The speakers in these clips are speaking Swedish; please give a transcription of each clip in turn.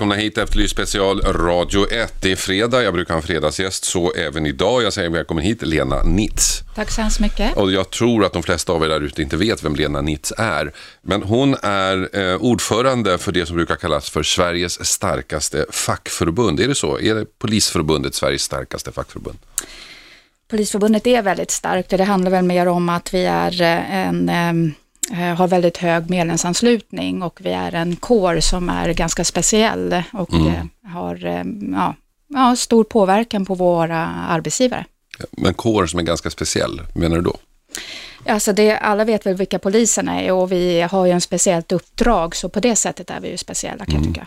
Välkomna hit Efterlyst special Radio 1. Det är fredag, jag brukar ha en fredagsgäst, så även idag. Jag säger välkommen hit Lena Nitz. Tack så hemskt mycket. Och jag tror att de flesta av er där ute inte vet vem Lena Nitz är. Men hon är eh, ordförande för det som brukar kallas för Sveriges starkaste fackförbund. Är det så? Är det Polisförbundet Sveriges starkaste fackförbund? Polisförbundet är väldigt starkt och det handlar väl mer om att vi är eh, en eh, har väldigt hög medlemsanslutning och vi är en kår som är ganska speciell och Mm. eh, har eh, ja, ja, stor påverkan på våra arbetsgivare. Men kår som är ganska speciell, menar du då? Alltså det, alla vet väl vilka poliserna är och vi har ju en speciellt uppdrag så på det sättet är vi ju speciella kan jag tycka.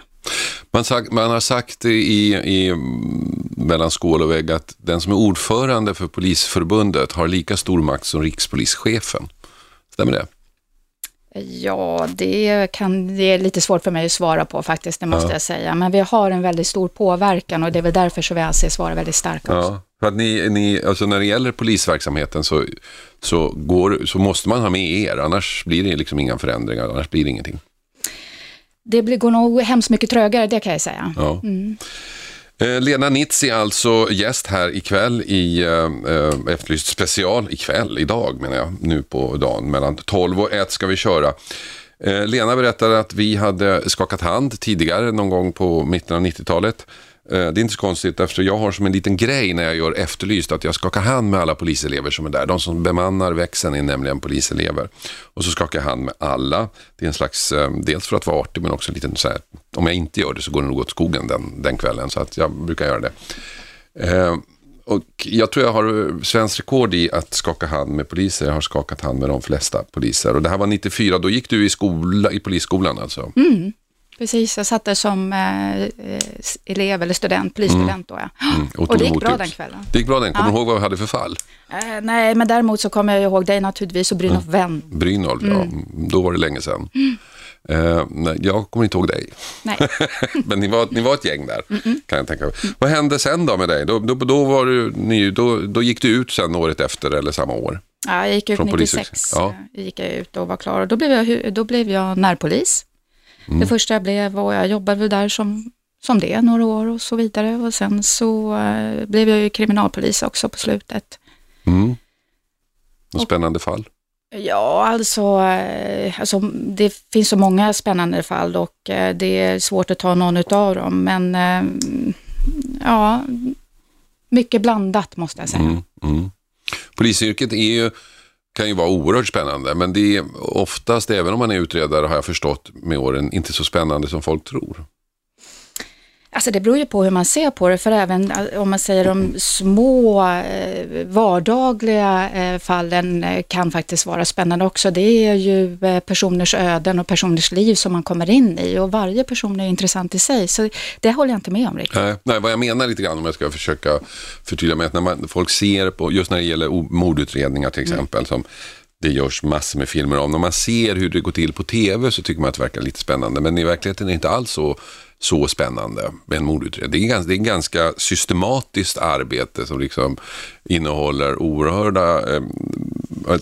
Man, sagt, man har sagt i, i mm, mellan skål och vägg att den som är ordförande för Polisförbundet har lika stor makt som rikspolischefen. Stämmer det? Ja, det, kan, det är lite svårt för mig att svara på faktiskt, det måste jag säga. Men vi har en väldigt stor påverkan och det är väl därför som vi anses vara väldigt starka också. Ja, för att ni, ni, alltså när det gäller polisverksamheten så, så, går, så måste man ha med er, annars blir det liksom inga förändringar, annars blir det ingenting. Det blir, går nog hemskt mycket trögare, det kan jag säga. Ja. Eh, Eh, Lena Nitz är alltså gäst här ikväll i eh, eh, Efterlyst special, ikväll, idag menar jag, nu på dagen mellan 12 och 1 ska vi köra. Eh, Lena berättade att vi hade skakat hand tidigare, någon gång på mitten av 90-talet. Eh, det är inte så konstigt eftersom jag har som en liten grej när jag gör Efterlyst att jag skakar hand med alla poliselever som är där. De som bemannar växeln är nämligen poliselever. Och så skakar jag hand med alla. Det är en slags, eh, dels för att vara artig men också en liten så här, om jag inte gör det så går det nog åt skogen den, den kvällen. Så att jag brukar göra det. Eh, och jag tror jag har eh, svensk rekord i att skaka hand med poliser. Jag har skakat hand med de flesta poliser. Och det här var 94, då gick du i, skola, i polisskolan alltså? Mm. Precis, jag satt där som eh, eh, elev eller student, polisstudent då ja. och och det gick bra ut. den kvällen. Det gick bra den. Kommer du ihåg vad vi hade för fall? Eh, nej, men däremot så kommer jag ihåg dig naturligtvis och Brynolf Wendt. Brynolf, ja. Då var det länge sedan. Eh, nej, jag kommer inte ihåg dig. Nej. Men ni var, ni var ett gäng där, kan jag tänka mig. Vad hände sen då med dig? Då, då, då, var du ny, då, då gick du ut sen året efter eller samma år? Ja, jag gick ut Från 96, polishögskolan. Ja. gick jag ut och var klar. Och då blev jag, då blev jag närpolis. Mm. Det första jag blev och jag jobbade där som, som det några år och så vidare. Och sen så eh, blev jag ju kriminalpolis också på slutet. Mm. Spännande fall? Ja, alltså, eh, alltså det finns så många spännande fall och eh, det är svårt att ta någon av dem. Men ja, mycket blandat måste jag säga. Mm, mm. Polisyrket är ju, kan ju vara oerhört spännande, men det är oftast, även om man är utredare, har jag förstått med åren, inte så spännande som folk tror. Alltså det beror ju på hur man ser på det, för även eh, om man säger de små eh, vardagliga eh, fallen kan faktiskt vara spännande också. Det är ju personers öden och personers liv som man kommer in i och varje person är intressant i sig, så det håller jag inte med om riktigt. Nej, nej, vad jag menar lite grann om jag ska försöka förtydliga mig, att när man, folk ser på, just när det gäller mordutredningar till exempel, som det görs massor med filmer om. När man ser hur det går till på tv så tycker man att det verkar lite spännande, men i verkligheten är det inte alls så, så spännande med en mordutredning. Det är, ganska, det är en ganska systematiskt arbete som liksom innehåller oerhörda, eh,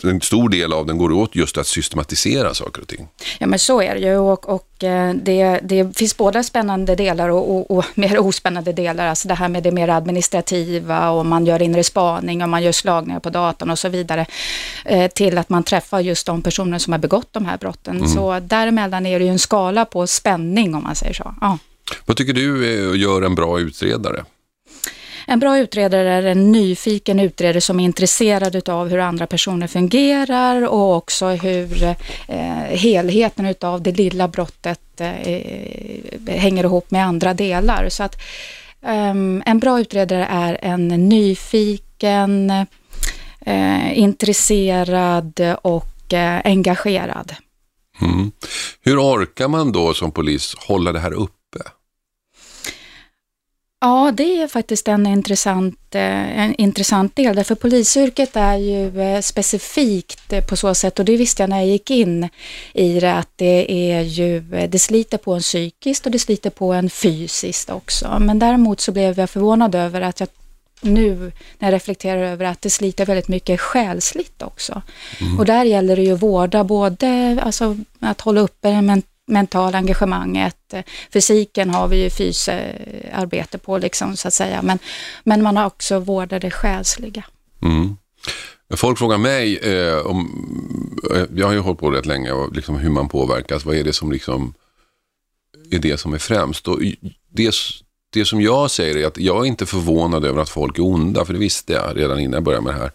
en stor del av den går åt just att systematisera saker och ting. Ja men så är det ju och, och eh, det, det finns båda spännande delar och, och, och mer ospännande delar. Alltså det här med det mer administrativa och man gör inre spaning och man gör slagningar på datorn och så vidare. Eh, till att man träffar just de personer som har begått de här brotten. Så däremellan är det ju en skala på spänning om man säger så. Ja. Vad tycker du eh, gör en bra utredare? En bra utredare är en nyfiken utredare som är intresserad av hur andra personer fungerar och också hur eh, helheten utav det lilla brottet eh, hänger ihop med andra delar. Så att ehm, en bra utredare är en nyfiken, eh, intresserad och eh, engagerad. Mm. Hur orkar man då som polis hålla det här uppe? Ja, det är faktiskt en intressant, eh, en intressant del, därför polisyrket är ju eh, specifikt på så sätt, och det visste jag när jag gick in i det, att det är ju, det sliter på en psykiskt och det sliter på en fysiskt också. Men däremot så blev jag förvånad över att jag nu när jag reflekterar över att det sliter väldigt mycket själsligt också. Mm. Och där gäller det ju att vårda både, alltså att hålla uppe en mentala engagemanget. Fysiken har vi ju fysarbete på liksom så att säga, men, men man har också vårdat det själsliga. Mm. Folk frågar mig eh, om, eh, jag har ju hållit på rätt länge, och liksom hur man påverkas, vad är det som liksom är det som är främst? Och det, det som jag säger är att jag är inte förvånad över att folk är onda, för det visste jag redan innan jag började med det här.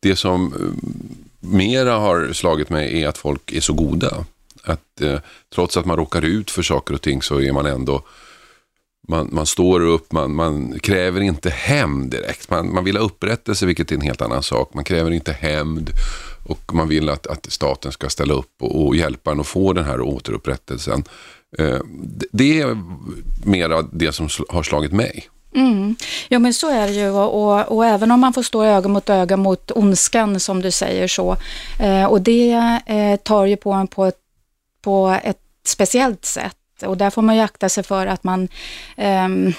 Det som eh, mera har slagit mig är att folk är så goda. Att eh, trots att man råkar ut för saker och ting så är man ändå man, man står upp, man, man kräver inte hämnd direkt. Man, man vill ha upprättelse, vilket är en helt annan sak. Man kräver inte hämnd och man vill att, att staten ska ställa upp och, och hjälpa en att få den här återupprättelsen. Eh, det är mera det som har slagit mig. Mm. Ja men så är det ju och, och, och, även om man får stå öga mot öga mot ondskan som du säger så eh, och det eh, tar ju på en på ett på ett speciellt sätt. Och där får man ju akta sig för att man um,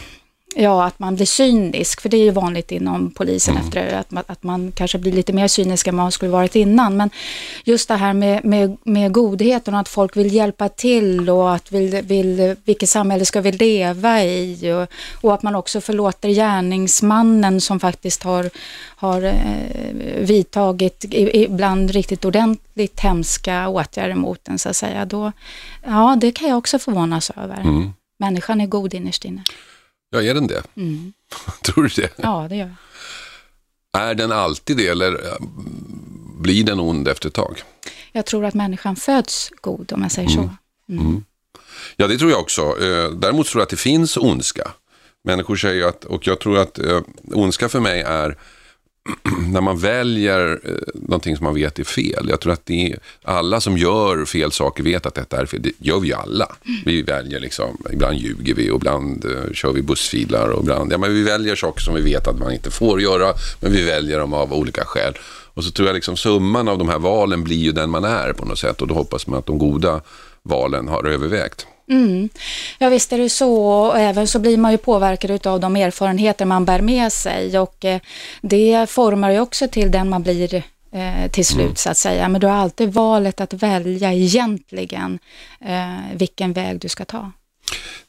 Ja, att man blir cynisk, för det är ju vanligt inom polisen mm. efter att man, att man kanske blir lite mer cynisk än man skulle varit innan. Men just det här med, med, med godheten och att folk vill hjälpa till och att vill, vill, vilket samhälle ska vi leva i och, och att man också förlåter gärningsmannen som faktiskt har, har eh, vidtagit ibland riktigt ordentligt hemska åtgärder mot en så att säga. Då, ja, det kan jag också förvånas över. Mm. Människan är god innerst inne. Ja, är den det? Mm. Tror du det? Ja, det gör jag. Är den alltid det eller äh, blir den ond efter ett tag? Jag tror att människan föds god om jag säger mm. så. Mm. mm. Ja, det tror jag också. Eh, däremot tror jag att det finns ondska. Människor säger att, och jag tror att äh, ondska för mig är när man väljer eh, någonting som man vet är fel. Jag tror att det är, alla som gör fel saker vet att detta är fel. Det gör vi ju alla. Vi väljer liksom, ibland ljuger vi och ibland uh, kör vi bussfilar och ibland, ja men vi väljer saker som vi vet att man inte får göra, men vi väljer dem av olika skäl. Och så tror jag liksom summan av de här valen blir ju den man är på något sätt och då hoppas man att de goda valen har övervägt. Mm. Ja visst är det så och även så blir man ju påverkad av de erfarenheter man bär med sig och eh, det formar ju också till den man blir eh, till slut mm. så att säga. Men du har alltid valet att välja egentligen eh, vilken väg du ska ta.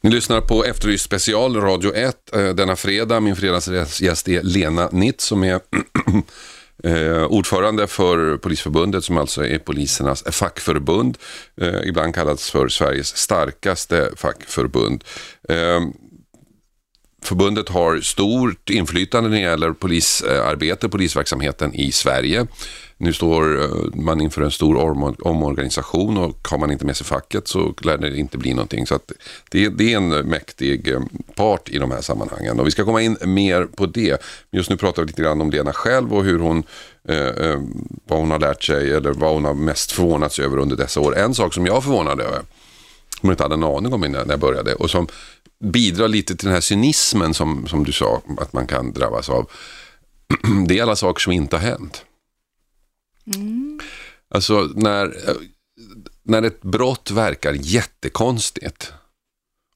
Ni lyssnar på Efterlyst special, Radio 1, denna fredag. Min fredagsgäst är Lena Nitt som är Eh, ordförande för Polisförbundet som alltså är polisernas fackförbund. Eh, ibland kallats för Sveriges starkaste fackförbund. Eh, förbundet har stort inflytande när det gäller polisarbete, polisverksamheten i Sverige. Nu står eh, man inför en stor omorganisation och har man inte med sig facket så lär det inte bli någonting. Så det, det, är en mäktig eh, part i de här sammanhangen och vi ska komma in mer på det. Just nu pratar vi lite grann om Lena själv och hur hon, eh, eh vad hon har lärt sig eller vad hon har mest förvånats över under dessa år. En sak som jag förvånade över, som jag inte hade en aning om när jag började och som bidrar lite till den här cynismen som, som du sa att man kan drabbas av. Det är alla saker som inte har hänt. Mm. Alltså när, när ett brott verkar jättekonstigt,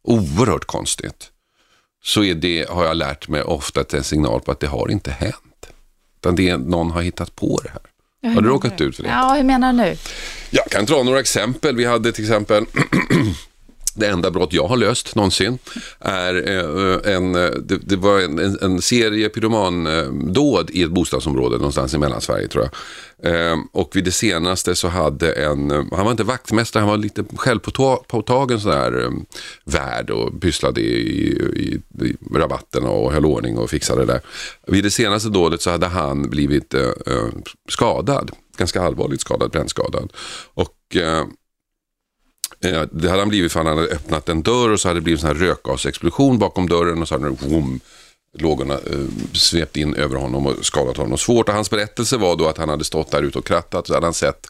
oerhört konstigt, så är det, har jag lärt mig ofta, en signal på att det har inte hänt. Utan det är, någon har hittat på det här. Ja, har du råkat ut för det? Ja, hur menar du nu? Jag kan dra några exempel. Vi hade till exempel det enda brott jag har löst någonsin är eh, eh, en, eh, det, det var en, en, en serie pyromandåd i ett bostadsområde någonstans i Mellansverige tror jag. Ehm, och vid det senaste så hade en, han var inte vaktmästare, han var lite självpåtagen sådär värd och pysslade i, i, i rabatterna och höll ordning och fixade det där. Vid det senaste dådet så hade han blivit skadad, ganska allvarligt skadad, brännskadad. Och Eh, det hade han blivit för han hade öppnat en dörr och så hade det blivit en sån här rökgasexplosion bakom dörren och så hade den lågorna eh, svept in över honom och skadat honom svårt. Och hans berättelse var då att han hade stått där ute och krattat så hade han sett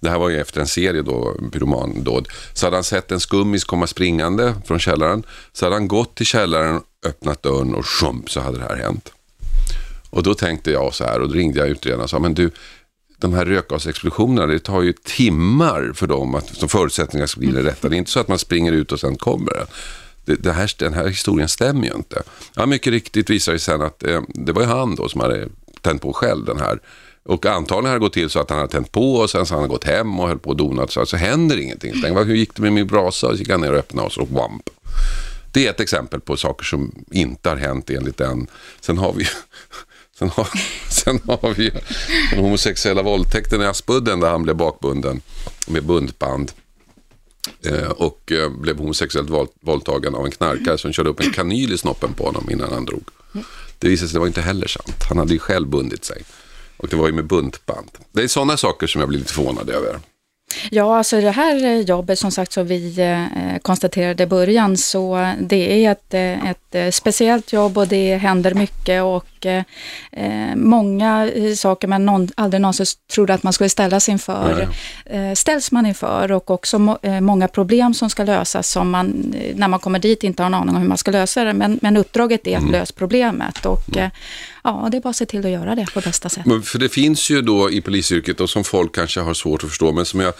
det här var ju efter en serie då, pyromandåd, så hade han sett en skummis komma springande från källaren. Så hade han gått till källaren, öppnat dörren och sjump så hade det här hänt. Och då tänkte jag så här och då ringde jag utredaren och sa, men du, de här rökgasexplosionerna, det tar ju timmar för dem att som förutsättningar ska bli det rätta. Det är inte så att man springer ut och sen kommer det. Det, det här, den här historien stämmer ju inte. Ja, mycket riktigt visar det sig sen att eh, det var ju han då som hade tänt på själv den här. Och antagligen har det gått till så att han har tänt på och sen så har han gått hem och höll på och donat. Så alltså händer ingenting. Så tänkte, hur gick det med min brasa? Och så gick han ner och öppnade och så wamp. Det är ett exempel på saker som inte har hänt enligt den. Sen har vi Sen har, sen har vi den homosexuella våldtäkten i Aspudden där han blev bakbunden med bundband. Eh, och eh, blev homosexuellt våld, våldtagen av en knarkare som körde upp en kanyl i snoppen på honom innan han drog. Det visade sig att det var inte heller sant. Han hade ju själv bundit sig. Och det var ju med buntband. Det är sådana saker som jag blir lite förvånad över. Ja, alltså det här jobbet som sagt som vi eh, konstaterade i början så det är ett, eh, ett eh, speciellt jobb och det händer mycket och många saker man någon, aldrig någonsin trodde att man skulle ställas inför Nej. ställs man inför och också många problem som ska lösas som man när man kommer dit inte har en aning om hur man ska lösa det. Men, men uppdraget är att mm. lösa problemet och mm. Ja, det är bara att se till att göra det på bästa sätt. Men för det finns ju då i polisyrket och som folk kanske har svårt att förstå men som jag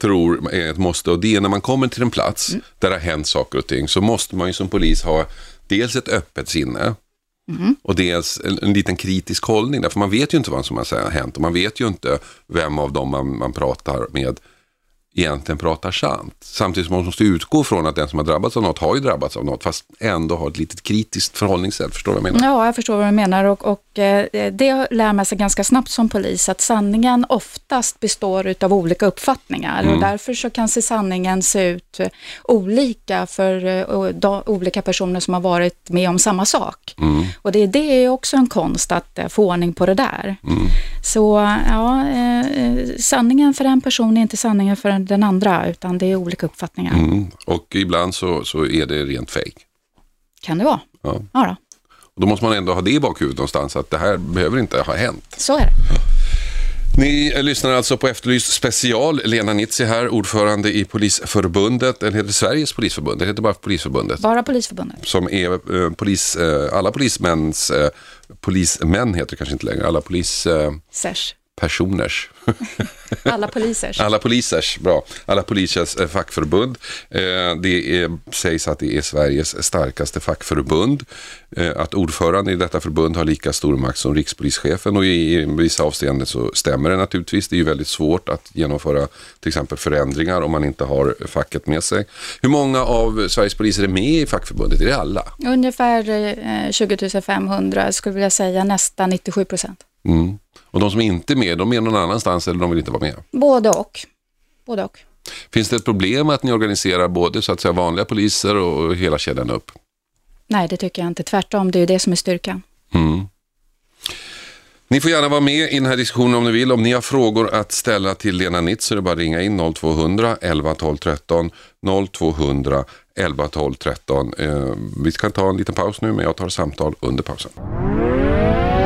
tror är ett måste och det är när man kommer till en plats mm. där det har hänt saker och ting så måste man ju som polis ha dels ett öppet sinne mm. och dels en, en, liten kritisk hållning. Därför man vet ju inte vad som har hänt och man vet ju inte vem av dem man, man pratar med egentligen pratar sant. Samtidigt som man måste utgå från att den som har drabbats av något har ju drabbats av något, fast ändå har ett litet kritiskt förhållningssätt. Förstår du vad jag menar? Ja, jag förstår vad du menar och, och eh, det lär man sig ganska snabbt som polis, att sanningen oftast består av olika uppfattningar mm. och därför så kan se sanningen se ut olika för uh, olika personer som har varit med om samma sak. Mm. Och det, det är också en konst att uh, få ordning på det där. Mm. Så ja, sanningen för en person är inte sanningen för en den andra, utan det är olika uppfattningar. Mm. Och ibland så, så är det rent fejk. Kan det vara. Ja. ja då. Och då måste man ändå ha det i bakhuvudet någonstans, att det här behöver inte ha hänt. Så är det. Ni lyssnar alltså på Efterlyst special. Lena Nitzi här, ordförande i Polisförbundet, eller heter Sveriges Polisförbund? Det heter bara Polisförbundet. Bara Polisförbundet. Som är eh, polis, eh, alla polismäns, eh, polismän heter det kanske inte längre, alla polis... Eh, Sers personers. Alla polisers. Alla polisers, bra. Alla polisers eh, fackförbund. Eh, det är, sägs att det är Sveriges starkaste fackförbund. Eh, att ordförande i detta förbund har lika stor makt som rikspolischefen och i vissa avseenden så stämmer det naturligtvis. Det är ju väldigt svårt att genomföra till exempel förändringar om man inte har facket med sig. Hur många av Sveriges poliser är med i fackförbundet? Är det alla? Ungefär 20 500, skulle vilja säga nästan 97 procent. Mm. Och de som inte är med, de är någon annanstans eller de vill inte vara med? Både och. Både och. Finns det ett problem att ni organiserar både så att säga vanliga poliser och hela kedjan upp? Nej, det tycker jag inte. Tvärtom, det är det som är styrkan. Mm. Ni får gärna vara med i den här diskussionen om ni vill. Om ni har frågor att ställa till Lena Nitz så är det bara att ringa in 0200 11 12 13 0200 11 12 13. Eh, vi kan ta en liten paus nu men jag tar samtal under pausen.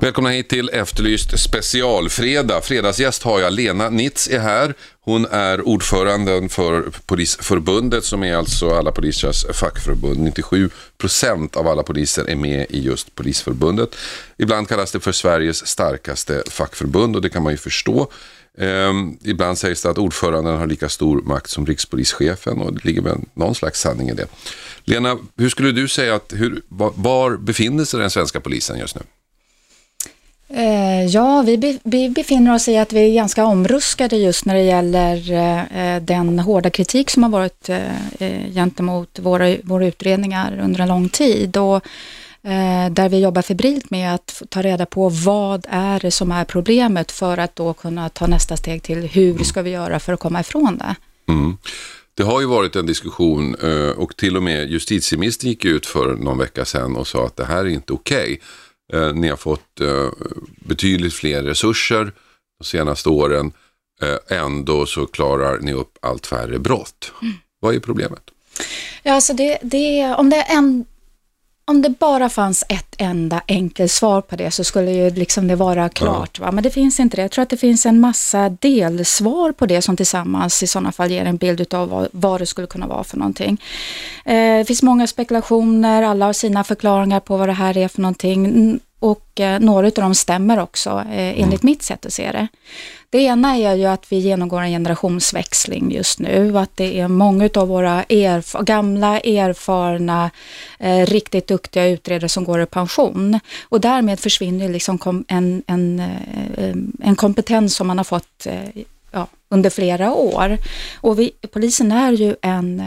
Välkomna hit till Efterlyst specialfredag. Fredagsgäst har jag. Lena Nitz är här. Hon är ordföranden för Polisförbundet som är alltså alla polisers fackförbund. 97 procent av alla poliser är med i just Polisförbundet. Ibland kallas det för Sveriges starkaste fackförbund och det kan man ju förstå. Ehm, ibland sägs det att ordföranden har lika stor makt som rikspolischefen och det ligger väl någon slags sanning i det. Lena, hur skulle du säga att, hur, var befinner sig den svenska polisen just nu? Eh, ja, vi, vi, befinner oss i att vi är ganska omruskade just när det gäller eh, den hårda kritik som har varit eh, gentemot våra, våra utredningar under en lång tid. Och, där vi jobbar febrilt med att ta reda på vad är det som är problemet för att då kunna ta nästa steg till hur ska vi göra för att komma ifrån det. Mm. Det har ju varit en diskussion och till och med justitieministern gick ut för någon vecka sedan och sa att det här är inte okej. Okay Eh, ni har fått eh, betydligt fler resurser de senaste åren. Eh, ändå så klarar ni upp allt färre brott. Mm. Vad är problemet? Ja, alltså det, det, om det är en om det bara fanns ett enda enkelt svar på det så skulle ju liksom det vara klart. Va? Men det finns inte det. Jag tror att det finns en massa delsvar på det som tillsammans i sådana fall ger en bild av vad, vad det skulle kunna vara för någonting. Eh, det finns många spekulationer, alla har sina förklaringar på vad det här är för någonting och eh, några av dem stämmer också eh, enligt mm. mitt sätt att se det. Det ena är ju att vi genomgår en generationsväxling just nu, att det är många av våra erf gamla, erfarna, eh, riktigt duktiga utredare som går i pension och därmed försvinner liksom en, en, eh, en kompetens som man har fått ja, under flera år. Och vi, polisen är ju en,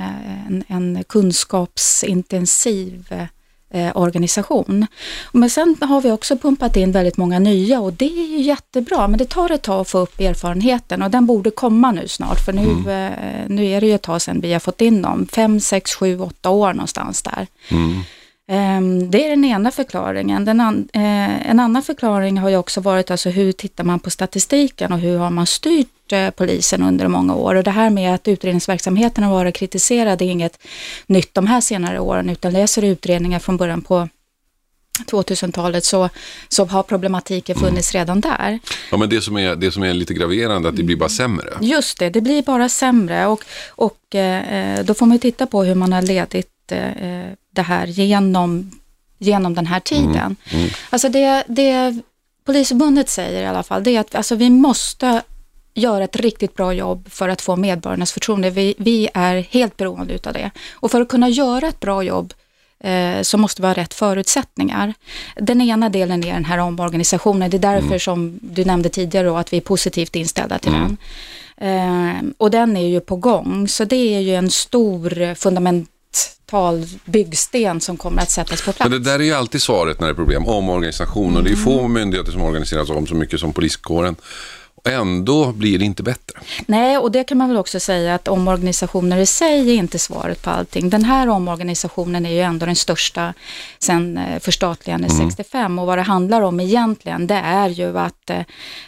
en, en kunskapsintensiv eh, organisation. Men sen har vi också pumpat in väldigt många nya och det är ju jättebra, men det tar ett tag att få upp erfarenheten och den borde komma nu snart, för nu, mm. eh, nu är det ju ett tag sedan vi har fått in dem, fem, sex, sju, åtta år någonstans där. Mm. Ehm, det är den ena förklaringen. Den an, eh, en annan förklaring har ju också varit alltså hur tittar man på statistiken och hur har man styrt eh, polisen under många år. Och det här med att utredningsverksamheten har varit kritiserad är inget nytt de här senare åren, utan läser utredningar från början på 2000-talet så, så har problematiken funnits redan där. Ja, men det som är, det som är lite graverande, att det blir bara sämre. Just det, det blir bara sämre och, och eh, då får man titta på hur man har ledit eh, det här genom, genom den här tiden. Mm. Mm. Alltså det, det Polisförbundet säger i alla fall, det är att alltså vi måste göra ett riktigt bra jobb för att få medborgarnas förtroende. Vi, vi är helt beroende utav det. Och för att kunna göra ett bra jobb eh, så måste vi ha rätt förutsättningar. Den ena delen är den här omorganisationen. Det är därför mm. som du nämnde tidigare då, att vi är positivt inställda till mm. den. Eh, och den är ju på gång, så det är ju en stor fundament tal byggsten som kommer att sättas på plats. Men det där är ju alltid svaret när det är problem, omorganisation. Mm. Och det är få myndigheter som organiseras om så mycket som poliskåren. Ändå blir det inte bättre. Nej, och det kan man väl också säga att omorganisationer i sig är inte svaret på allting. Den här omorganisationen är ju ändå den största sedan eh, förstatligandet mm. 65 och vad det handlar om egentligen det är ju att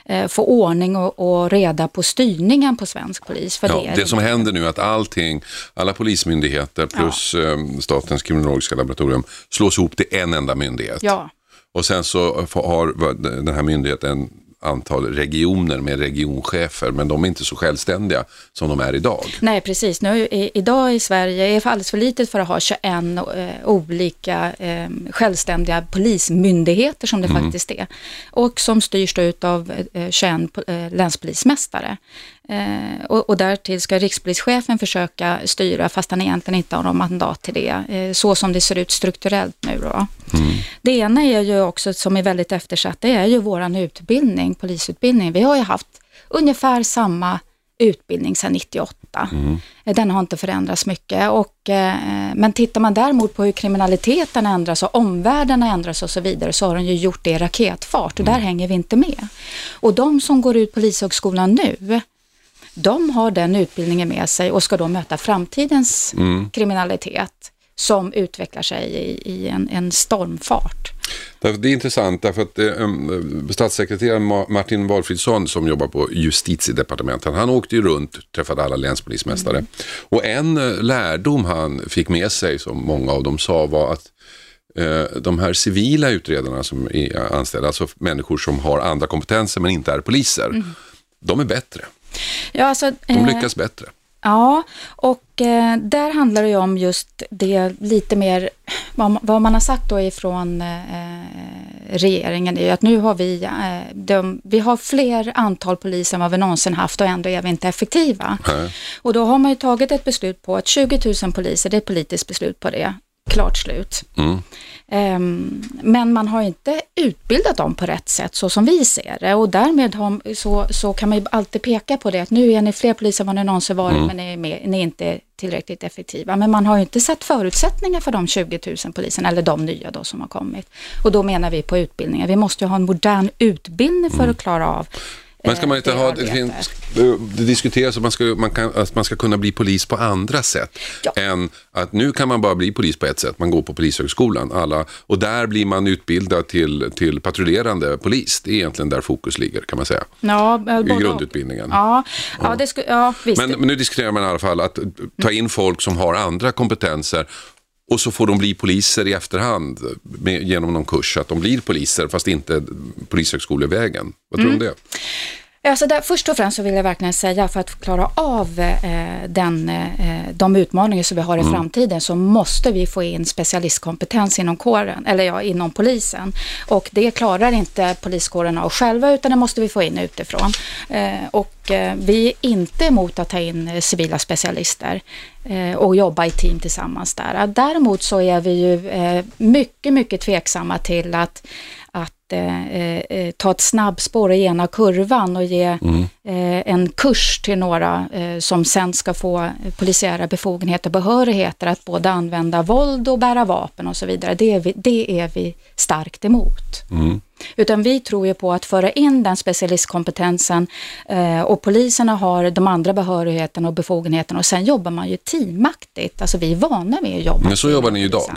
eh, få ordning och, och, reda på styrningen på svensk polis. För ja, det, det som händer nu är att allting, alla polismyndigheter plus ja. eh, Statens kriminologiska laboratorium slås ihop till en enda myndighet. Ja. Och sen så har den här myndigheten antal regioner med regionchefer, men de är inte så självständiga som de är idag. Nej, precis. Nu, i, idag i Sverige är det alldeles för litet för att ha 21 eh, olika eh, självständiga polismyndigheter som det mm. faktiskt är. Och som styrs då av eh, 21 eh, länspolismästare. Eh, och, och därtill ska rikspolischefen försöka styra fast han egentligen inte har någon mandat till det, eh, så som det ser ut strukturellt nu då. Mm. Det ena är ju också, som är väldigt eftersatt, det är ju våran utbildning, polisutbildning. Vi har ju haft ungefär samma utbildning sedan 98. Mm. Den har inte förändrats mycket. Och, eh, men tittar man däremot på hur kriminaliteten ändras och omvärlden ändras och så vidare så har den ju gjort det i raketfart och mm. där hänger vi inte med. Och de som går ut Polishögskolan nu, de har den utbildningen med sig och ska då möta framtidens mm. kriminalitet som utvecklar sig i, i en, en, stormfart. Det är intressant därför att eh, statssekreteraren Martin Valfridsson som jobbar på justitiedepartementet, han åkte ju runt och träffade alla länspolismästare. Mm. Och en eh, lärdom han fick med sig, som många av dem sa, var att eh, de här civila utredarna som är anställda, alltså människor som har andra kompetenser men inte är poliser, mm. de är bättre. Ja, alltså, De eh, lyckas bättre. Ja, och eh, där handlar det ju om just det lite mer, vad, vad man har sagt då ifrån eh, regeringen är ju att nu har vi, eh, de, vi har fler antal poliser än vad vi någonsin haft och ändå är vi inte effektiva. Mm. Och då har man ju tagit ett beslut på att 20 000 poliser, det är ett politiskt beslut på det, klart slut. Mm. Um, men man har inte utbildat dem på rätt sätt så som vi ser det och därmed har, så, så kan man ju alltid peka på det att nu är ni fler poliser än vad ni någonsin varit mm. men ni är, med, ni är inte tillräckligt effektiva. Men man har ju inte satt förutsättningar för de 20 000 poliserna eller de nya då som har kommit. Och då menar vi på utbildningen. Vi måste ju ha en modern utbildning för mm. att klara av Men ska man inte det ha, det, det diskuteras att man, ska, man kan, att man ska kunna bli polis på andra sätt. Ja. Än att nu kan man bara bli polis på ett sätt. Man går på polishögskolan. Alla, och där blir man utbildad till, till patrullerande polis. Det är egentligen där fokus ligger kan man säga. Ja, eh, I grundutbildningen. Ja, ja. det sku, ja visst. Men, men nu diskuterar man i alla fall att ta in folk som har andra kompetenser och så får de bli poliser i efterhand med, genom någon kurs, att de blir poliser fast inte polishögskolevägen. Vad tror du om det? Alltså där, först och främst så vill jag verkligen säga för att klara av eh, den, eh, de utmaningar som vi har i framtiden så måste vi få in specialistkompetens inom kåren, eller ja, inom polisen. Och det klarar inte poliskåren av själva utan det måste vi få in utifrån. Eh, och eh, vi är inte emot att ta in eh, civila specialister eh, och jobba i team tillsammans där. Däremot så är vi ju mycket, mycket tveksamma till att eh, eh, ta ett snabbspår i ena kurvan och ge Mm. eh, en kurs till några eh, som sen ska få polisiära befogenheter och behörigheter att både använda våld och bära vapen och så vidare. Det är vi, det är vi starkt emot. Mm. Utan vi tror ju på att föra in den specialistkompetensen eh, och poliserna har de andra behörigheterna och befogenheterna och sen jobbar man ju teamaktigt. Alltså vi är vana vid att jobba Men så jobbar ni idag.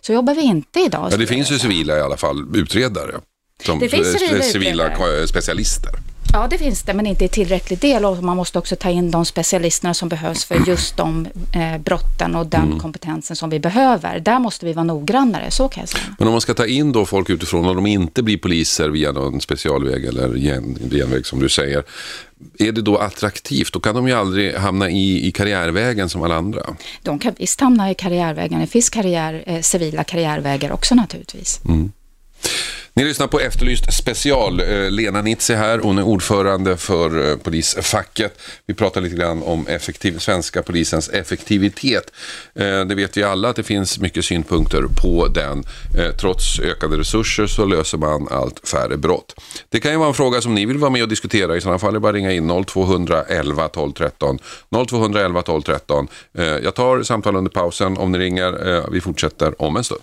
Så jobbar vi inte idag. Ja, det finns ju civila i alla fall, utredare. Som Det finns civila civila utredare. specialister. Ja, det finns det, men inte i tillräcklig del och man måste också ta in de specialisterna som behövs för just de eh, brotten och den Mm. kompetensen som vi behöver. Där måste vi vara noggrannare, så kan jag säga. Men om man ska ta in då folk utifrån och de inte blir poliser via någon specialväg eller gen, genväg som du säger. Är det då attraktivt? Då kan de ju aldrig hamna i, i karriärvägen som alla andra. De kan visst hamna i karriärvägen. Det finns karriär, eh, civila karriärvägar också naturligtvis. Ni lyssnar på Efterlyst special. Eh, Lena Lena Nitze här, hon är ordförande för eh, polisfacket. Vi pratar lite grann om effektiv, svenska polisens effektivitet. Eh, det vet vi alla att det finns mycket synpunkter på den. Trots ökade resurser så löser man allt färre brott. Det kan ju vara en fråga som ni vill vara med och diskutera. I sådana fall är det bara att ringa in 0211 12 13. 0211 12 13. Jag tar samtal under pausen om ni ringer. Vi fortsätter om en stund.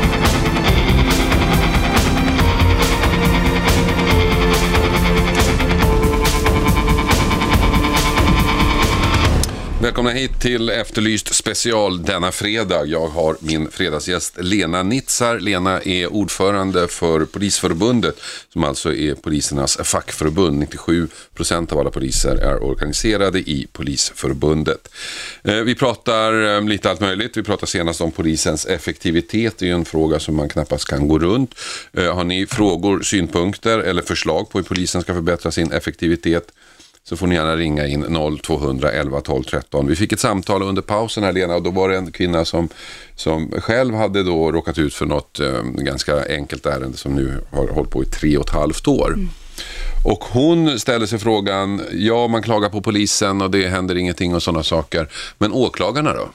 Välkomna hit till Efterlyst special denna fredag. Jag har min fredagsgäst Lena Nitzar. Lena är ordförande för Polisförbundet som alltså är polisernas fackförbund. 97 procent av alla poliser är organiserade i Polisförbundet. Eh, vi pratar eh, lite allt möjligt. Vi pratar senast om polisens effektivitet. Det är ju en fråga som man knappast kan gå runt. Eh, har ni frågor, synpunkter eller förslag på hur polisen ska förbättra sin effektivitet så får ni gärna ringa in 0211 12 13. Vi fick ett samtal under pausen här Lena och då var det en kvinna som, som själv hade då råkat ut för något eh, ganska enkelt ärende som nu har hållit på i tre och ett halvt år. Och hon ställer sig frågan, ja man klagar på polisen och det händer ingenting och sådana saker. Men åklagarna då?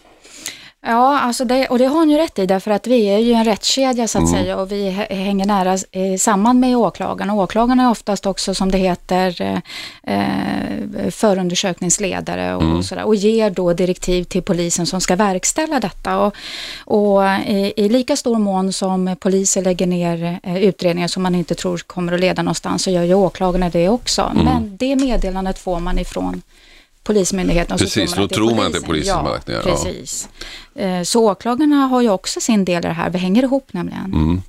Ja, alltså det, och det har hon ju rätt i därför att vi är ju en rättskedja så att säga och vi hä- hänger nära eh, samman med åklagarna. Åklagarna är oftast också som det heter eh, eh, förundersökningsledare och, sådär, och ger då direktiv till polisen som ska verkställa detta. Och, och i, i lika stor mån som poliser lägger ner eh, utredningar som man inte tror kommer att leda någonstans så gör ju åklagarna det också. Men det meddelandet får man ifrån Polismyndigheten. och så Precis, tror man då tror man att det är polisen ja, som har lagt ner, ja. Precis. Eh, Så åklagarna har ju också sin del i det här. Vi hänger ihop nämligen. Mm.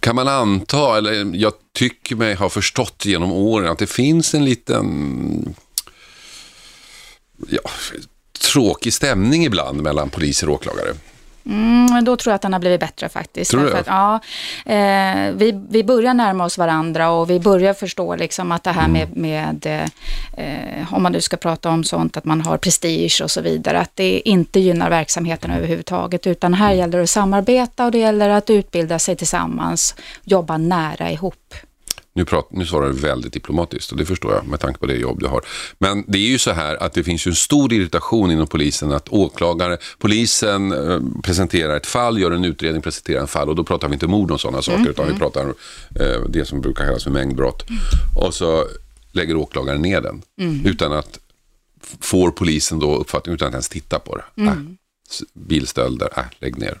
Kan man anta, eller jag tycker mig ha förstått genom åren att det finns en liten ja, tråkig stämning ibland mellan poliser och åklagare. Mm, då tror jag att den har blivit bättre faktiskt. Tror du att, ja, eh, vi, vi börjar närma oss varandra och vi börjar förstå liksom att det här Mm. med, med eh, om man nu ska prata om sånt, att man har prestige och så vidare, att det inte gynnar verksamheten överhuvudtaget, utan här Mm. gäller det att samarbeta och det gäller att utbilda sig tillsammans, jobba nära ihop. Nu, prat, nu svarar du väldigt diplomatiskt och det förstår jag med tanke på det jobb du har. Men det är ju så här att det finns ju en stor irritation inom polisen att åklagare, polisen eh, presenterar ett fall, gör en utredning, presenterar en fall och då pratar vi inte mord och sådana saker utan vi pratar eh, det som brukar kallas för mängdbrott. Och så lägger åklagaren ner den utan att får polisen då uppfattning utan att ens titta på det. Äh, bilstölder, äh, lägg ner.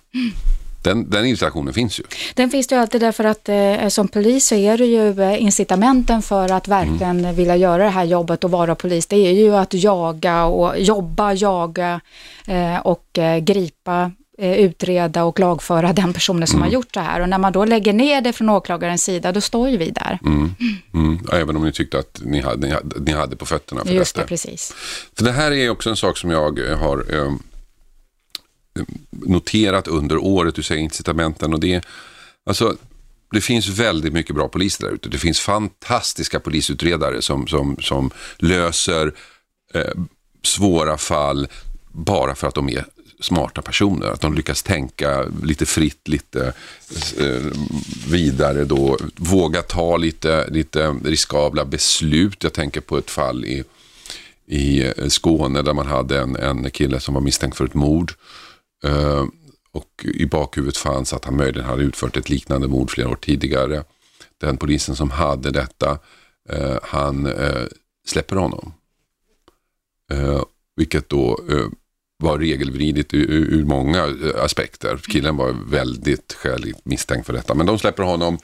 Den, den installationen finns ju. Den finns ju alltid därför att eh, som polis så är det ju eh, incitamenten för att verkligen mm. vilja göra det här jobbet och vara polis. Det är ju att jaga och jobba, jaga eh, och eh, gripa eh, utreda och lagföra den personen som mm. har gjort det här. Och när man då lägger ner det från åklagarens sida, då står ju vi där. Mm. Mm. Även om ni tyckte att ni hade, ni hade, på fötterna för Just detta. det, precis. För det här är också en sak som jag har eh, noterat under året, du säger incitamenten och det, alltså det finns väldigt mycket bra poliser där ute. Det finns fantastiska polisutredare som, som, som löser eh, svåra fall bara för att de är smarta personer. Att de lyckas tänka lite fritt, lite eh, vidare då. Våga ta lite, lite riskabla beslut. Jag tänker på ett fall i, i Skåne där man hade en, en kille som var misstänkt för ett mord. Eh, och i bakhuvudet fanns att han möjligen hade utfört ett liknande mord flera år tidigare. Den polisen som hade detta, eh, han eh, släpper honom. Vilket då var regelvridigt ur, ur många aspekter. Killen var väldigt skäligt misstänkt för detta. Men de släpper honom,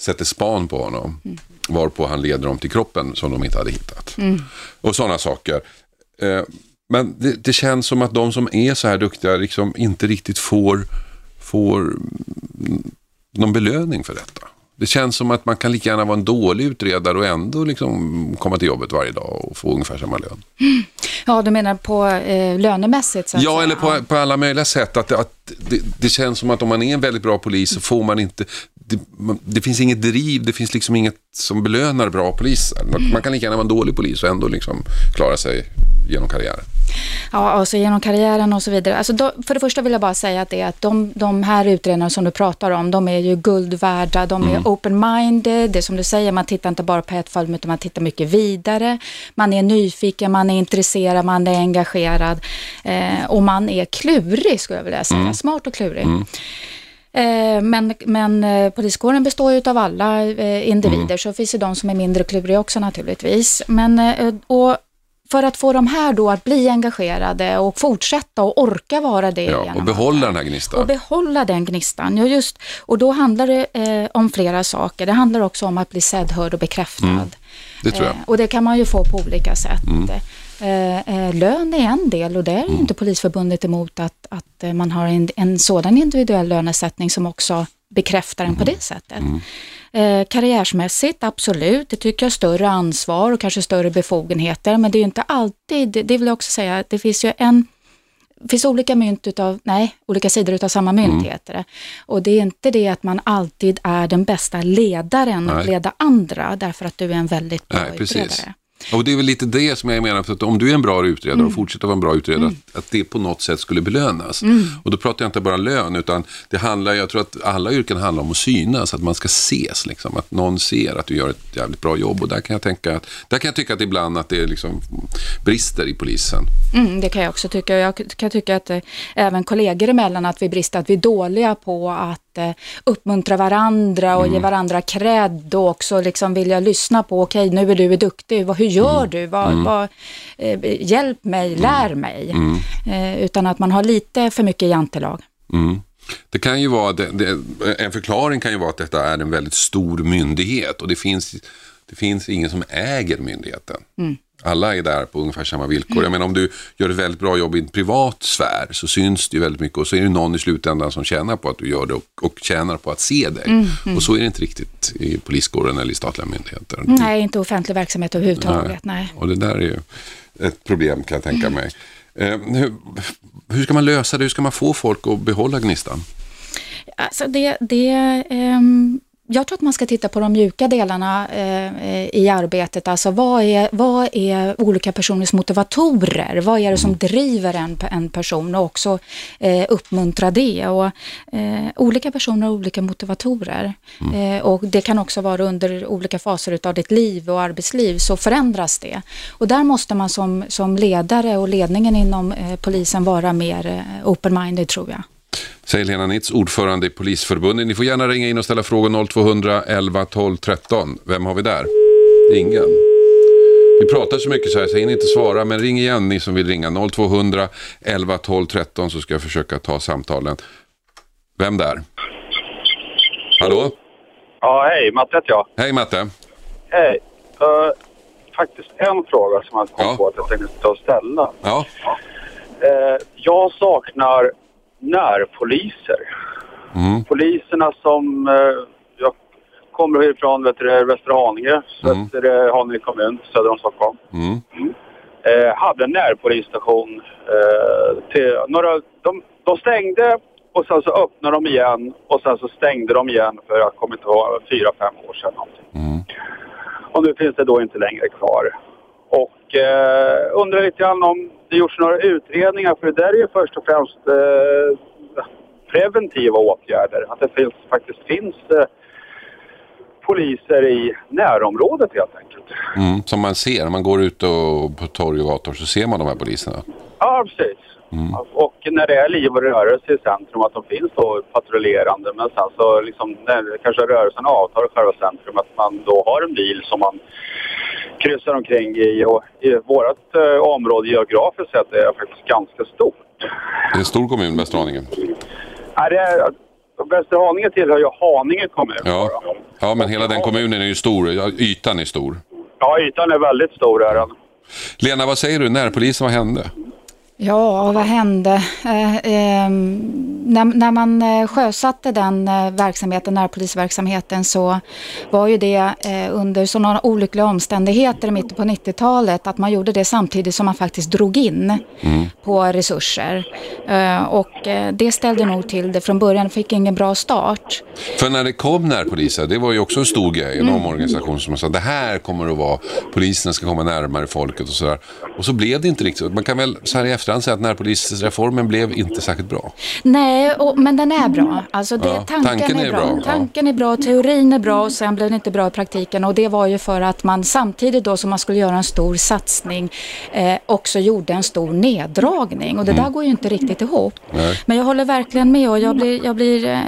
sätter span på honom. Mm. Varpå han leder dem till kroppen som de inte hade hittat. Mm. Och sådana saker. Men det, det, känns som att de som är så här duktiga liksom inte riktigt får, får någon belöning för detta. Det känns som att man kan lika gärna vara en dålig utredare och ändå liksom komma till jobbet varje dag och få ungefär samma lön. Ja, du menar på eh, lönemässigt? Så ja, säga. eller på, på alla möjliga sätt. Att, att det, det, känns som att om man är en väldigt bra polis så får man inte... Det, man, det finns inget driv, det finns liksom inget som belönar bra poliser. Man kan lika gärna vara en dålig polis och ändå liksom klara sig genom karriären. Ja, alltså genom karriären och så vidare. Alltså då, för det första vill jag bara säga att, det är att de, de här utredarna som du pratar om, de är ju guld värda. De är mm. open-minded, det är som du säger, man tittar inte bara på ett fall, utan man tittar mycket vidare. Man är nyfiken, man är intresserad, man är engagerad eh, och man är klurig, skulle jag vilja säga. Mm. Smart och klurig. Mm. Eh, men, men eh, poliskåren består ju av alla eh, individer, mm. så finns det de som är mindre kluriga också naturligtvis. Men, och för att få de här då att bli engagerade och fortsätta och orka vara det. Ja, och behålla den här gnistan. Och behålla den gnistan, ja just. Och då handlar det eh, om flera saker. Det handlar också om att bli sedd, hörd och bekräftad. Mm, det tror jag. Eh, och det kan man ju få på olika sätt. Mm. Eh, eh lön är en del och det är mm. inte Polisförbundet emot att, att eh, man har en, en sådan individuell lönesättning som också bekräftar en på mm. det sättet. Mm. Eh, karriärsmässigt, absolut, det tycker jag större ansvar och kanske större befogenheter, men det är ju inte alltid, det vill jag också säga, det finns ju en finns olika mynt utav, nej, olika sidor utav samma mynt mm. heter det. Och det är inte det att man alltid är den bästa ledaren och leda andra därför att du är en väldigt bra nej, utredare. Och det är väl lite det som jag menar, för att om du är en bra utredare mm. och fortsätter vara en bra utredare, mm. att, att, det på något sätt skulle belönas. Mm. Och då pratar jag inte bara lön, utan det handlar, jag tror att alla yrken handlar om att synas, att man ska ses, liksom, att någon ser att du gör ett jävligt bra jobb. Och där kan jag, tänka att, där kan jag tycka att ibland att det liksom brister i polisen. Mm, det kan jag också tycka. Jag kan tycka att eh, även kollegor emellan, att vi brister, att vi är dåliga på att eh, uppmuntra varandra och mm. ge varandra cred och också liksom vilja lyssna på, okej okay, nu är du duktig, hur gör mm. du? Vad, mm. vad, eh, hjälp mig, mm. lär mig. Mm. Eh, utan att man har lite för mycket jantelag. Mm. Det kan ju vara, det, det, en förklaring kan ju vara att detta är en väldigt stor myndighet och det finns, det finns ingen som äger myndigheten. Mm. Alla är där på ungefär samma villkor. Mm. Jag menar om du gör ett väldigt bra jobb i en privat sfär så syns det ju väldigt mycket och så är det någon i slutändan som tjänar på att du gör det och, och tjänar på att se dig. Mm, mm. Och så är det inte riktigt i poliskåren eller i statliga myndigheter. Nej, inte offentlig verksamhet överhuvudtaget. Nej. nej. Och det där är ju ett problem kan jag tänka mig. Eh, hur, hur, ska man lösa det? Hur ska man få folk att behålla gnistan? Alltså det, det um jag tror att man ska titta på de mjuka delarna eh, i arbetet. Alltså vad är, vad är olika personers motivatorer? Vad är det som driver en, en person och också eh, uppmuntra det? Och, eh, olika personer har olika motivatorer mm. Eh, och det kan också vara under olika faser av ditt liv och arbetsliv så förändras det. Och där måste man som, som ledare och ledningen inom eh, polisen vara mer eh, open-minded tror jag. Säger Lena Nitz, ordförande i Polisförbundet. Ni får gärna ringa in och ställa frågor 0200 11 12 13. Vem har vi där? Ingen. Vi pratar så mycket så här så jag hinner inte svara, men ring igen ni som vill ringa. 0200 11 12 13 så ska jag försöka ta samtalen. Vem där? Hallå? Ja, hej. Matte heter jag. Hej Matte. Hej. Uh, faktiskt en fråga som jag kom Ja. på att jag tänkte ta och ställa. Ja, Eh, jag saknar närpoliser. Mm. Poliserna som... eh, jag kommer ifrån vet du, Västra Haninge, Mm. Västra Haninge kommun, söder om Stockholm. mm. Eh, hade en närpolisstation. Eh, till några, de, de stängde och sen så öppnade de igen och sen så stängde de igen för jag kommer inte ihåg, fyra, fem år sedan någonting. Mm. Och nu finns det då inte längre kvar. Och eh, undrar lite grann om det gjorts några utredningar för det där är ju först och främst eh, preventiva åtgärder. Att det finns, faktiskt finns eh, poliser i närområdet helt enkelt. Mm. Som man ser, när man går ut och på torg och gator så ser man de här poliserna. Ja, precis. Och när det är liv och rörelse i centrum, att de finns då patrullerande. Men sen så liksom, när kanske rörelsen avtar i själva centrum, att man då har en bil som man kryssar omkring i. Och i vårt eh, område geografiskt sett är faktiskt ganska stort. Det är en stor kommun, Västra Haninge. Nej, det är, Västerhaninge tillhör ju Haninge kommun. Ja. ja, men hela den kommunen är ju stor. Ytan är stor. ja, ytan är väldigt stor. Är den. Lena, vad säger du? Närpolisen, vad hände? Ja, vad hände? Eh, eh, när, när man eh, sjösatte den eh, verksamheten, närpolisverksamheten, så var ju det eh, under sådana olyckliga omständigheter i mitten på 90-talet att man gjorde det samtidigt som man faktiskt drog in på resurser. Eh, och det ställde nog till det från början, fick ingen bra start. För när det kom närpoliser, det var ju också en stor grej, en omorganisation som man sa det här kommer att vara, poliserna ska komma närmare folket och sådär. Och så blev det inte riktigt. Man kan väl så här i efterhand säga att närpolisreformen blev inte särskilt bra. Nej, och, men den är bra. Alltså det, Ja, tanken, tanken är, är bra. bra. Tanken är bra, teorin är bra och sen blev det inte bra i praktiken. Och det var ju för att man samtidigt då som man skulle göra en stor satsning eh, också gjorde en stor neddragning. Och det där går ju inte riktigt ihop. Mm. Nej. Men jag håller verkligen med och jag blir, jag blir eh,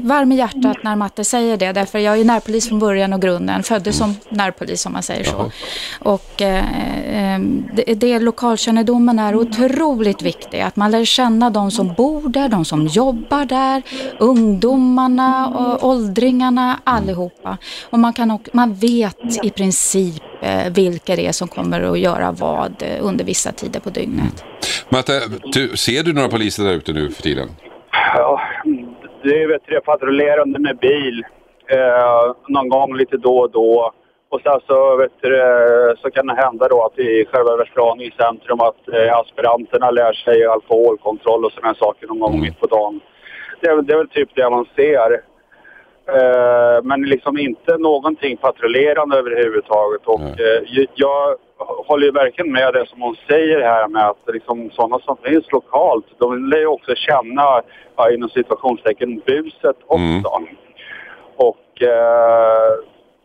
varm i hjärtat när Matte säger det. Därför jag är närpolis från början och grunden. Föddes som närpolis om man säger så. Jaha. Och eh, eh, det, det lokalkännedomen är otroligt viktig. Att man lär känna de som bor där, de som jobbar där, ungdomarna, och åldringarna, allihopa. Och man, kan också, man vet i princip eh, vilka det är som kommer att göra vad eh, under vissa tider på dygnet. Matte, du, ser du några poliser där ute nu för tiden? Ja, det är vet du, patrullerande med bil eh, någon gång lite då och då. Och sen så, vet du, så kan det hända då att i själva Västerhaninge i centrum att eh, aspiranterna lär sig alkoholkontroll och sådana saker någon gång mitt på dagen. Det är, väl- det är väl typ det man ser. Eh, men liksom inte någonting patrullerande överhuvudtaget. Och eh, jag håller ju verkligen med det som hon säger här med att liksom sådana som finns lokalt, de lär ju också känna, ja, inom situationstecken, buset också. Och eh,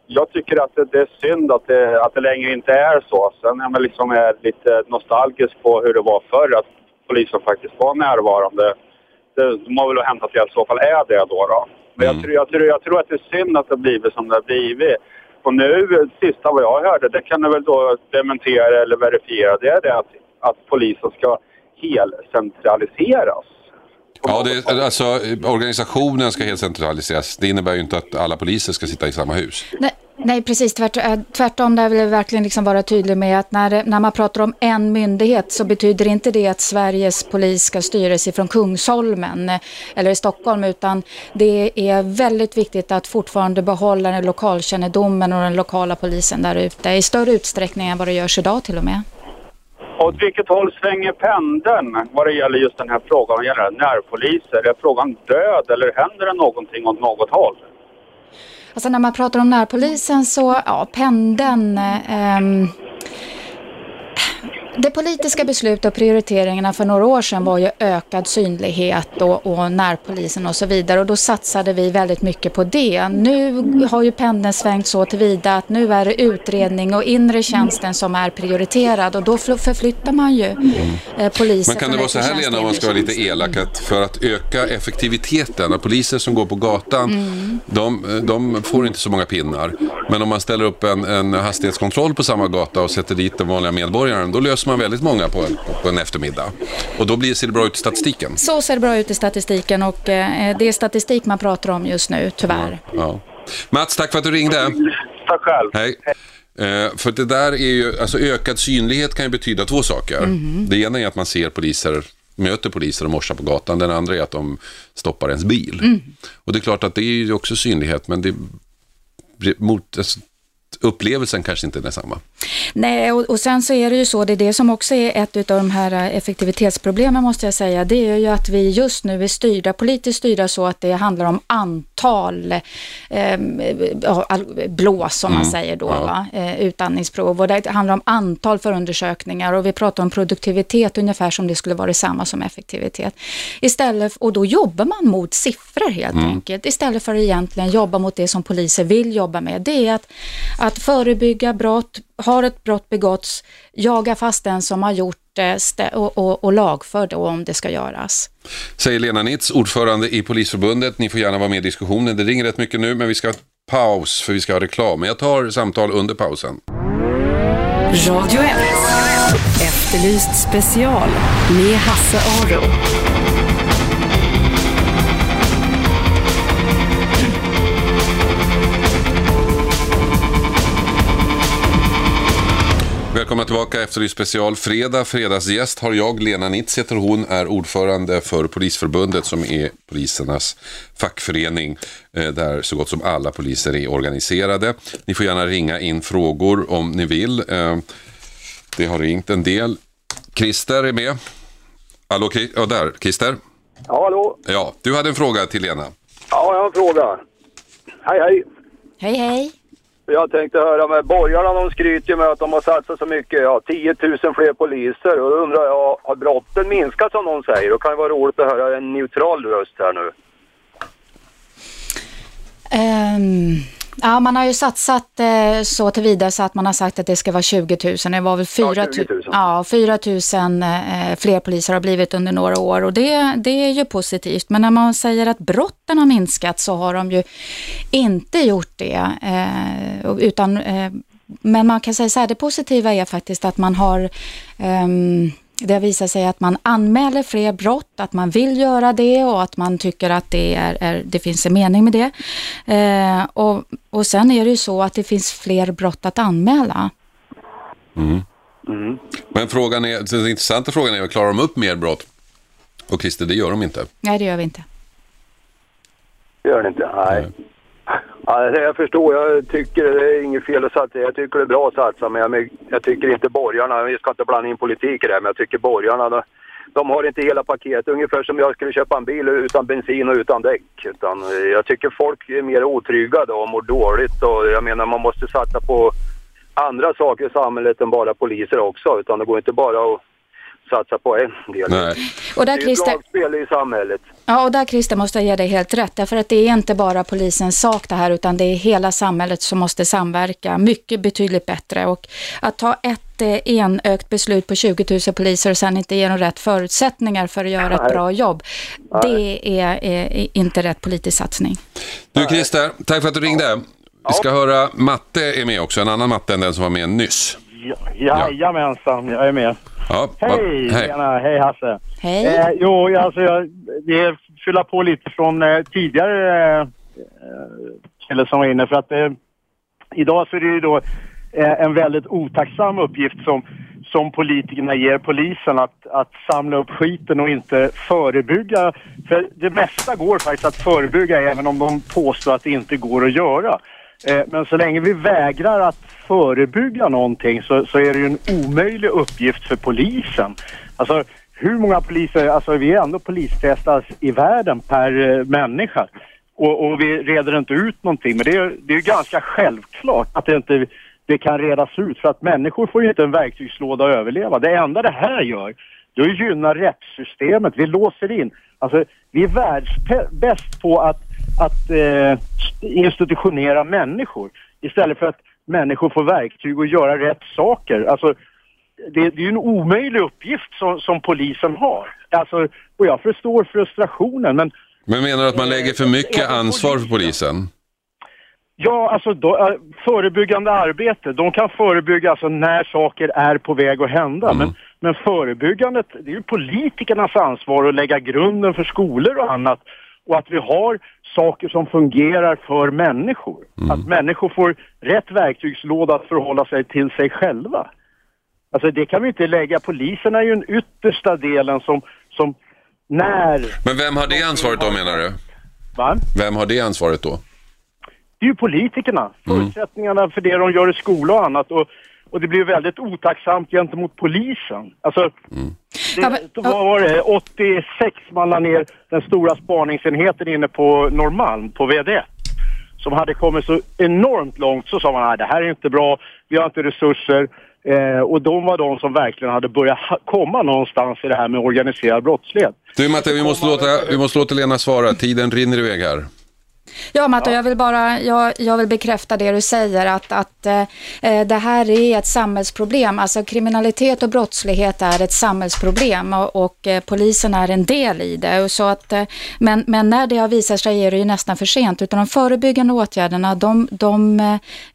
jag tycker att det, det är synd att det, att det längre inte är så. Sen är man liksom är lite nostalgisk på hur det var förr, att polisen faktiskt var närvarande. Det må väl ha hänt att det i så fall är det då. då. Men jag, tror, jag, tror, jag tror att det är synd att det har blivit som det har blivit. Och nu, sista vad jag hörde, det kan du väl då dementera eller verifiera, det är det att, att polisen ska helcentraliseras. Ja, det, alltså organisationen ska helt centraliseras. Det innebär ju inte att alla poliser ska sitta i samma hus. Nej, nej precis. Tvärt, eh, tvärtom, där vill jag verkligen liksom vara tydlig med att när, när man pratar om en myndighet så betyder inte det att Sveriges polis ska styras ifrån Kungsholmen eh, eller i Stockholm, utan det är väldigt viktigt att fortfarande behålla den lokalkännedomen och den lokala polisen där ute i större utsträckning än vad det görs idag till och med. Åt vilket håll svänger pendeln vad det gäller just den här frågan vad gäller närpoliser? Är frågan död eller händer det någonting åt något håll? Alltså när man pratar om närpolisen så, ja, pendeln. Eh, ehm, det politiska beslutet och prioriteringarna för några år sedan var ju ökad synlighet och, och närpolisen och så vidare. Och då satsade vi väldigt mycket på det. Nu har ju pendeln svängt så tillvida att nu är det utredning och inre tjänsten som är prioriterad. Och då fl- förflyttar man ju eh, poliser Men kan det vara så här Lena, om man ska vara lite elak, att för att öka effektiviteten, att poliser som går på gatan, de, de får inte så många pinnar. Men om man ställer upp en, en hastighetskontroll på samma gata och sätter dit den vanliga medborgaren, då löser löser man väldigt många på en, på en eftermiddag. Och då blir det, ser det bra ut i statistiken. Så ser det bra ut i statistiken och eh, det är statistik man pratar om just nu, tyvärr. Ja. Mats, tack för att du ringde. Tack själv. Hej. Eh, för det där är ju, alltså ökad synlighet kan ju betyda två saker. Det ena är att man ser poliser, möter poliser och morsar på gatan. Den andra är att de stoppar ens bil. Och det är klart att det är ju också synlighet, men det, mot, alltså, upplevelsen kanske inte är densamma. Nej, och, och sen så är det ju så, det är det som också är ett av de här eh, effektivitetsproblemen måste jag säga, det är ju att vi just nu är styrda, politiskt styrda så att det handlar om antal eh, blås som man säger då, ja. va? Eh, utandningsprov och det handlar om antal förundersökningar och vi pratar om produktivitet ungefär som det skulle vara detsamma som effektivitet. Istället, och då jobbar man mot siffror helt enkelt, istället för att egentligen jobba mot det som poliser vill jobba med. Det är att, att förebygga brott, har ett brott begåtts, jaga fast den som har gjort det och, och, och lagför då om det ska göras. Säger Lena Nitz, ordförande i Polisförbundet. Ni får gärna vara med i diskussionen. Det ringer rätt mycket nu, men vi ska paus för vi ska ha reklam. Men jag tar samtal under pausen. Radio 1. Efterlyst special med Hasse Aro. Välkomna tillbaka efter special fredag. Fredagsgäst har jag, Lena Nitz heter hon, är ordförande för Polisförbundet som är polisernas fackförening eh, där så gott som alla poliser är organiserade. Ni får gärna ringa in frågor om ni vill. Eh, Det har ringt en del. Christer är med. Hallå, ja där, Christer. Ja, hallå? Ja, du hade en fråga till Lena. Ja, jag har en fråga. Hej, hej. Hej hej! Jag tänkte höra med borgarna, de skryter ju med att de har satsat så mycket, ja 10 000 fler poliser. Och då undrar jag, har brotten minskat som någon säger? Då kan det vara roligt att höra en neutral röst här nu. Um ja, man har ju satsat eh, så tillvida så att man har sagt att det ska vara 20 000. Det var väl 4 000, 20 000. ja, 4 000 eh, fler poliser har blivit under några år och det, det är ju positivt. Men när man säger att brotten har minskat så har de ju inte gjort det. Eh, utan, eh, men man kan säga så här, det positiva är faktiskt att man har ehm, det har visat sig att man anmäler fler brott, att man vill göra det och att man tycker att det, är, är, det finns en mening med det. Eh, och, och sen är det ju så att det finns fler brott att anmäla. Men frågan är, den intressanta frågan är, klarar de upp mer brott? Och Christer, det gör de inte. Nej, det gör vi inte. Gör det inte? Nej. Ja, alltså, jag förstår, jag tycker det är inget fel att satsa. Jag tycker det är bra att satsa, men jag, jag tycker inte borgarna, vi ska inte blanda in politik i det här, men jag tycker borgarna, de, de har inte hela paketet. Ungefär som jag skulle köpa en bil utan bensin och utan däck. Utan eh, jag tycker folk är mer otrygga då och mår dåligt. Och jag menar, man måste satsa på andra saker i samhället än bara poliser också. Utan det går inte bara att satsa på en del. Nej. Och Det där, är ju ett lagspel i samhället. ja, och där Christer måste jag ge dig helt rätt, därför att det är inte bara polisens sak det här, utan det är hela samhället som måste samverka mycket betydligt bättre. Och att ta ett eh, enökt beslut på 20 000 poliser och sen inte ge dem rätt förutsättningar för att göra ett Nej. bra jobb, det är, är inte rätt politisk satsning. Du Christer, tack för att du ringde. Vi ska höra Matte är med också, en annan Matte än den som var med nyss. Ja, jajamensan, jag är med. Ja, Hej hej. Lena, hej Hasse. Hej. Eh, jo, alltså jag vill fylla på lite från eh, tidigare eh, kille som var inne för att eh, idag så är det ju då eh, en väldigt otacksam uppgift som, som politikerna ger polisen att, att samla upp skiten och inte förebygga. För det mesta går faktiskt att förebygga även om de påstår att det inte går att göra. Eh, men så länge vi vägrar att förebygga någonting så, så är det ju en omöjlig uppgift för polisen. Alltså hur många poliser, alltså vi är ändå polistestas i världen per eh, människa. Och, och vi reder inte ut någonting. Men det är, det är ju ganska självklart att det inte det kan redas ut. För att människor får ju inte en verktygslåda att överleva. Det enda det här gör, det gynnar rättssystemet. Vi låser in. Alltså, vi är världsbäst på att, att eh, institutionera människor. Istället för att människor får verktyg att göra rätt saker. Alltså, det, det är ju en omöjlig uppgift som, som polisen har. Alltså, och jag förstår frustrationen men Men menar du att man lägger för mycket ansvar för polisen? Ja, alltså då, äh, förebyggande arbete. De kan förebygga alltså när saker är på väg att hända. Mm. Men, men förebyggandet, det är ju politikernas ansvar att lägga grunden för skolor och annat. Och att vi har saker som fungerar för människor. Mm. Att människor får rätt verktygslåda att förhålla sig till sig själva. Alltså det kan vi inte lägga. Polisen är ju den yttersta delen som, som när... Men vem har det ansvaret då menar du? Va? Vem har det ansvaret då? det är ju politikerna. Förutsättningarna för det de gör i skola och annat. Och, och det blir väldigt otacksamt gentemot polisen. Alltså, Ja, det, men- vad var det? 86 man la ner den stora spaningsenheten inne på Norrmalm, på VD. Som hade kommit så enormt långt så sa man att det här är inte bra, vi har inte resurser. Eh, och de var de som verkligen hade börjat ha- komma någonstans i det här med organiserad brottslighet. Du Matte, vi måste låta, vi måste låta Lena svara. Tiden rinner iväg här. Ja, Matte, jag vill bara jag, jag vill bekräfta det du säger, att, att eh, det här är ett samhällsproblem. Alltså kriminalitet och brottslighet är ett samhällsproblem och, och eh, polisen är en del i det. Och så att, eh, men, men när det har visat sig är det ju nästan för sent, utan de förebyggande åtgärderna, de, de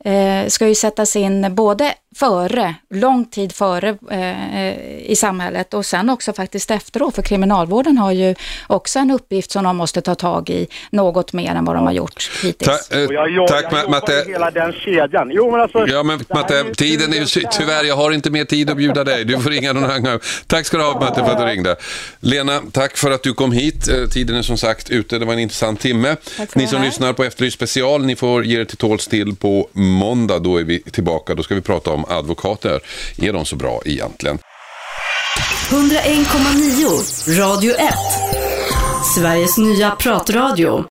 eh, ska ju sättas in både före, lång tid före eh, i samhället och sen också faktiskt efteråt, för kriminalvården har ju också en uppgift som de måste ta tag i något mer än vad de har gjort hittills. Ta, eh, jag, jag, tack jag Ma- jobbar Matte. hela den kedjan. Jo, men alltså, Ja men är Matte, ju tiden är ju tyvärr, jag har inte mer tid att bjuda dig. Du får ringa någon annan gång. Tack ska du ha Matte för att du ringde. Lena, tack för att du kom hit. Eh, Tiden är som sagt ute, det var en intressant timme. Ni som här. lyssnar på Efterlyst special, ni får ge er till tåls till på måndag. Då är vi tillbaka. Då ska vi prata om som advokater. Är de så bra egentligen? 101,9 Radio 1. Sveriges nya pratradio.